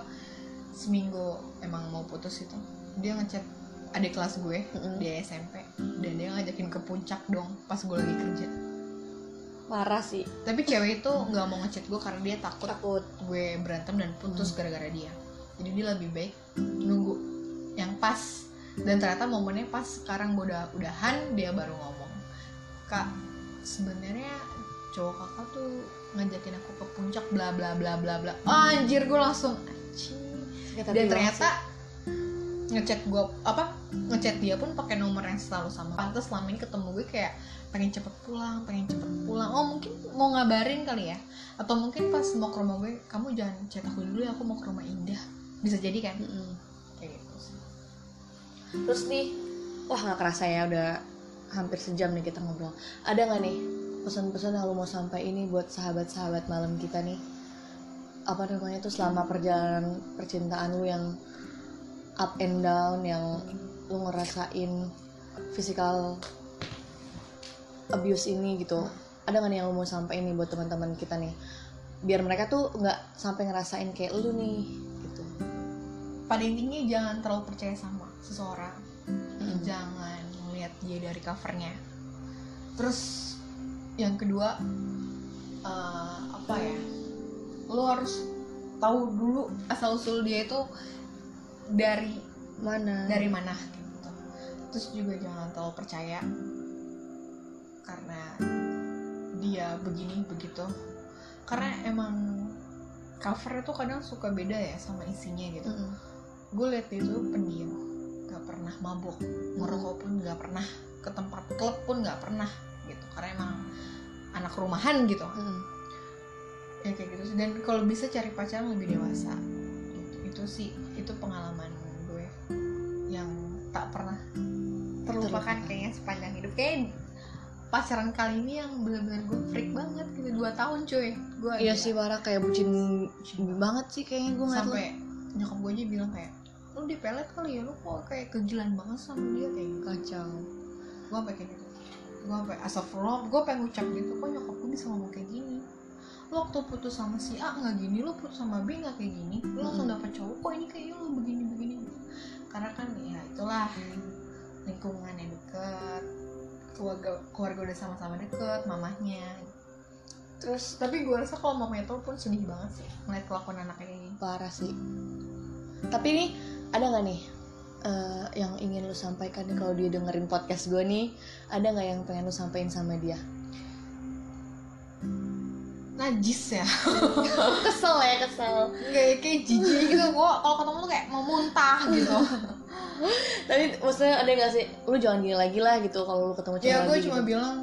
seminggu emang mau putus itu dia ngechat adik kelas gue Mm-mm. di SMP dan dia ngajakin ke puncak dong pas gue lagi kerja. Parah sih. Tapi cewek itu nggak mau ngechat gue karena dia takut takut. gue berantem dan putus Hmm. gara-gara dia. Jadi dia lebih baik nunggu yang pas. Dan ternyata momennya pas sekarang gue udah udahan dia baru ngomong kak sebenarnya cowok kakak tuh ngajakin aku ke puncak bla bla bla bla bla. Oh, anjir gue langsung anjing Hati dan ternyata ngechat gue apa ngechat dia pun pakai nomor yang selalu sama. Pantas selama ini ketemu gue kayak pengen cepet pulang pengen cepet pulang. Oh mungkin mau ngabarin kali ya? Atau mungkin pas mau ke rumah gue kamu jangan chat aku dulu ya aku mau ke rumah Indah. Bisa jadi kan? Mm-mm. kayak gitu sih. Terus nih wah nggak kerasa ya udah hampir sejam nih kita ngobrol. Ada nggak nih pesan-pesan yang lu mau sampai ini buat sahabat-sahabat malam kita nih apa namanya tuh selama perjalanan percintaan lu yang up and down yang lu ngerasain physical abuse ini gitu. Ada nggak nih yang lu mau sampai ini buat teman-teman kita nih? Biar mereka tuh nggak sampai ngerasain kayak lu nih gitu. Pada intinya jangan terlalu percaya sama seseorang. Mm-mm. jangan melihat dia dari covernya. Terus yang kedua eh, apa ya lo harus tahu dulu asal usul dia itu dari mana? dari mana gitu. Terus juga jangan terlalu percaya karena dia begini begitu. Karena emang cover itu kadang suka beda ya sama isinya gitu. Mm-mm. gue liat dia tuh pendiam gak pernah mabuk ngerokok pun gak pernah ke tempat klub pun gak pernah gitu. Karena emang anak rumahan gitu. Mm-mm. Ya kayak gitu sih. Dan kalau bisa cari pacar yang lebih dewasa. Gitu. itu sih itu pengalaman gue yang tak pernah terlupakan kayaknya sepanjang hidup. Kayak pacaran kali ini yang benar-benar gue freak banget gitu. Dua tahun cuy. Gue Iya sih parah kayak bucin, bucin banget sih kayaknya gue ngeliat lu. sampai nyokap gue aja bilang kayak lu dipelet kali ya lu kok kayak kegilaan banget sama dia? Kayak gitu. Kacau. gue sampai kayak gitu. Gue sampai astagfirullah gue pengen ngucap gitu. Kok nyokap gue bisa ngomong kayak gini lu waktu putus sama si A nggak gini lu putus sama B nggak kayak gini lu langsung Mm. dapet cowok kok ini kayaknya lu begini begini karena kan ya itulah lingkungan yang deket keluarga keluarga udah sama-sama deket mamahnya Terus tapi gue rasa kalau mamanya tau pun sedih banget sih ngeliat kelakuan anaknya kayak gini parah sih. Tapi nih ada nggak nih eh, yang ingin lu sampaikan nih kalau dia dengerin podcast gue nih? Ada nggak yang pengen lu sampaikan sama dia? Najis ya kesel ya kesel. kayak kayak jijik gitu gue kalau ketemu tuh kayak mau muntah gitu Tapi maksudnya ada nggak sih? Lu jangan gini lagi lah gitu kalau lu ketemu cewek ya gue cuma gitu. bilang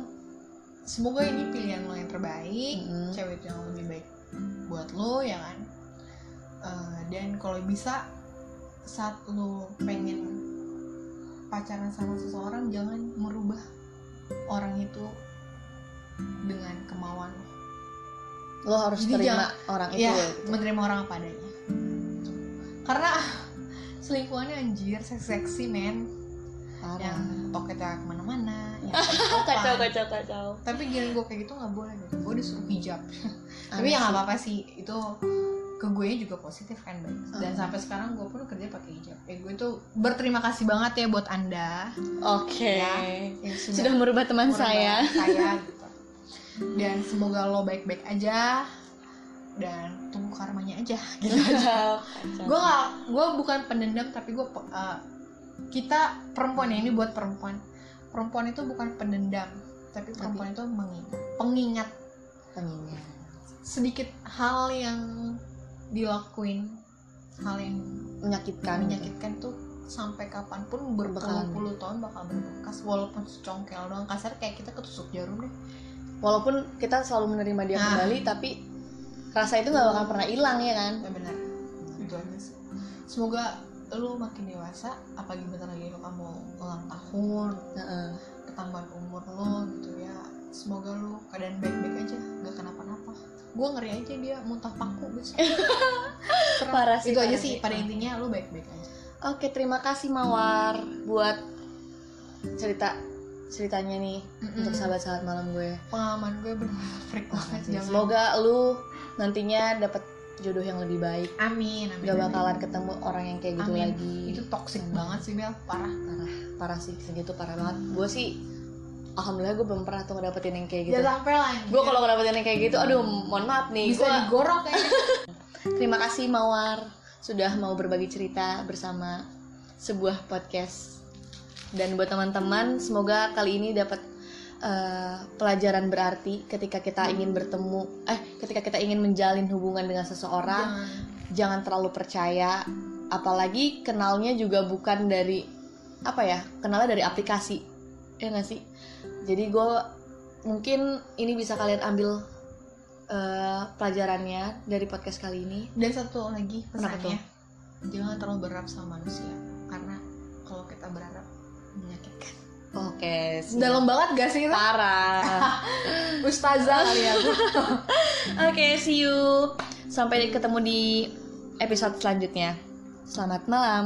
semoga ini pilihan lo yang terbaik Mm-mm. cewek itu yang lebih baik buat lo ya kan Eh, dan kalau bisa saat lo pengen pacaran sama seseorang jangan merubah orang itu dengan kemauan lo Lo harus Jadi terima jangan- orang itu ya ya. gitu. menerima orang apa adanya karena selingkuhannya anjir seksi-seksi men Parah. yang toketnya ke mana-mana yang Kacau kacau kacau. tapi gini gue kayak gitu nggak boleh gitu gue disuruh hijab tapi Aneh ya nggak sih. apa-apa sih itu ke gue juga positif kan baik dan Ah. sampai sekarang gue pun kerja pakai hijab ya gue tuh berterima kasih banget ya buat anda Oke. Ya, yang Sudah merubah teman merubah saya. saya gitu dan semoga lo baik-baik aja. Dan tunggu karmanya aja. Gitu Kacau. gue gak gue bukan pendendam tapi gue kita perempuan ya ini buat perempuan. Perempuan itu bukan pendendam tapi perempuan itu mengingat pengingat. Pengingat. sedikit hal yang dilakuin hal yang menyakitkan. menyakitkan tuh sampai kapan pun Bakalan. berpuluh-puluh tahun bakal berbekas walaupun secongkel doang. Kasar kayak kita ketusuk jarum deh walaupun kita selalu menerima dia Nah. kembali tapi rasa itu nggak bakal pernah hilang ya kan ya benar itu aja sih semoga lu makin dewasa apalagi bentar lagi lu kamu ulang tahun Heeh. ketambahan umur lo gitu ya semoga lu keadaan baik-baik aja gak kenapa-napa gue ngeri aja dia muntah paku Serem. Parah sih, itu aja parah sih. pada intinya lu baik-baik aja oke terima kasih mawar buat cerita ceritanya nih Mm-mm. untuk sahabat-sahabat malam gue. Pengalaman gue bener freak banget jangan. Semoga lu nantinya dapat jodoh yang lebih baik. Amin amin gak amin. bakalan ketemu orang yang kayak gitu Amin. lagi. Itu toxic banget sih Bel parah. Parah parah sih. Segitu parah banget. Gue sih alhamdulillah gue belum pernah tuh ngedapetin yang kayak gitu. Jangan sampai lah. gue kalau ngedapetin yang kayak gitu aduh mohon maaf nih bisa Gua- digorok kayaknya. terima kasih Mawar sudah mau berbagi cerita bersama sebuah podcast dan buat teman-teman semoga kali ini dapat eh, pelajaran berarti ketika kita ingin bertemu eh ketika kita ingin menjalin hubungan dengan seseorang. Jangan. jangan terlalu percaya apalagi kenalnya juga bukan dari apa ya kenalnya dari aplikasi. Ya nggak sih? Jadi gue mungkin ini bisa kalian ambil eh, pelajarannya dari podcast kali ini. Dan satu lagi pesannya, jangan terlalu berharap sama manusia oke siap. Dalam banget gak sih? itu? parah Ustazah kali ya. Oke see you sampai ketemu di episode selanjutnya selamat malam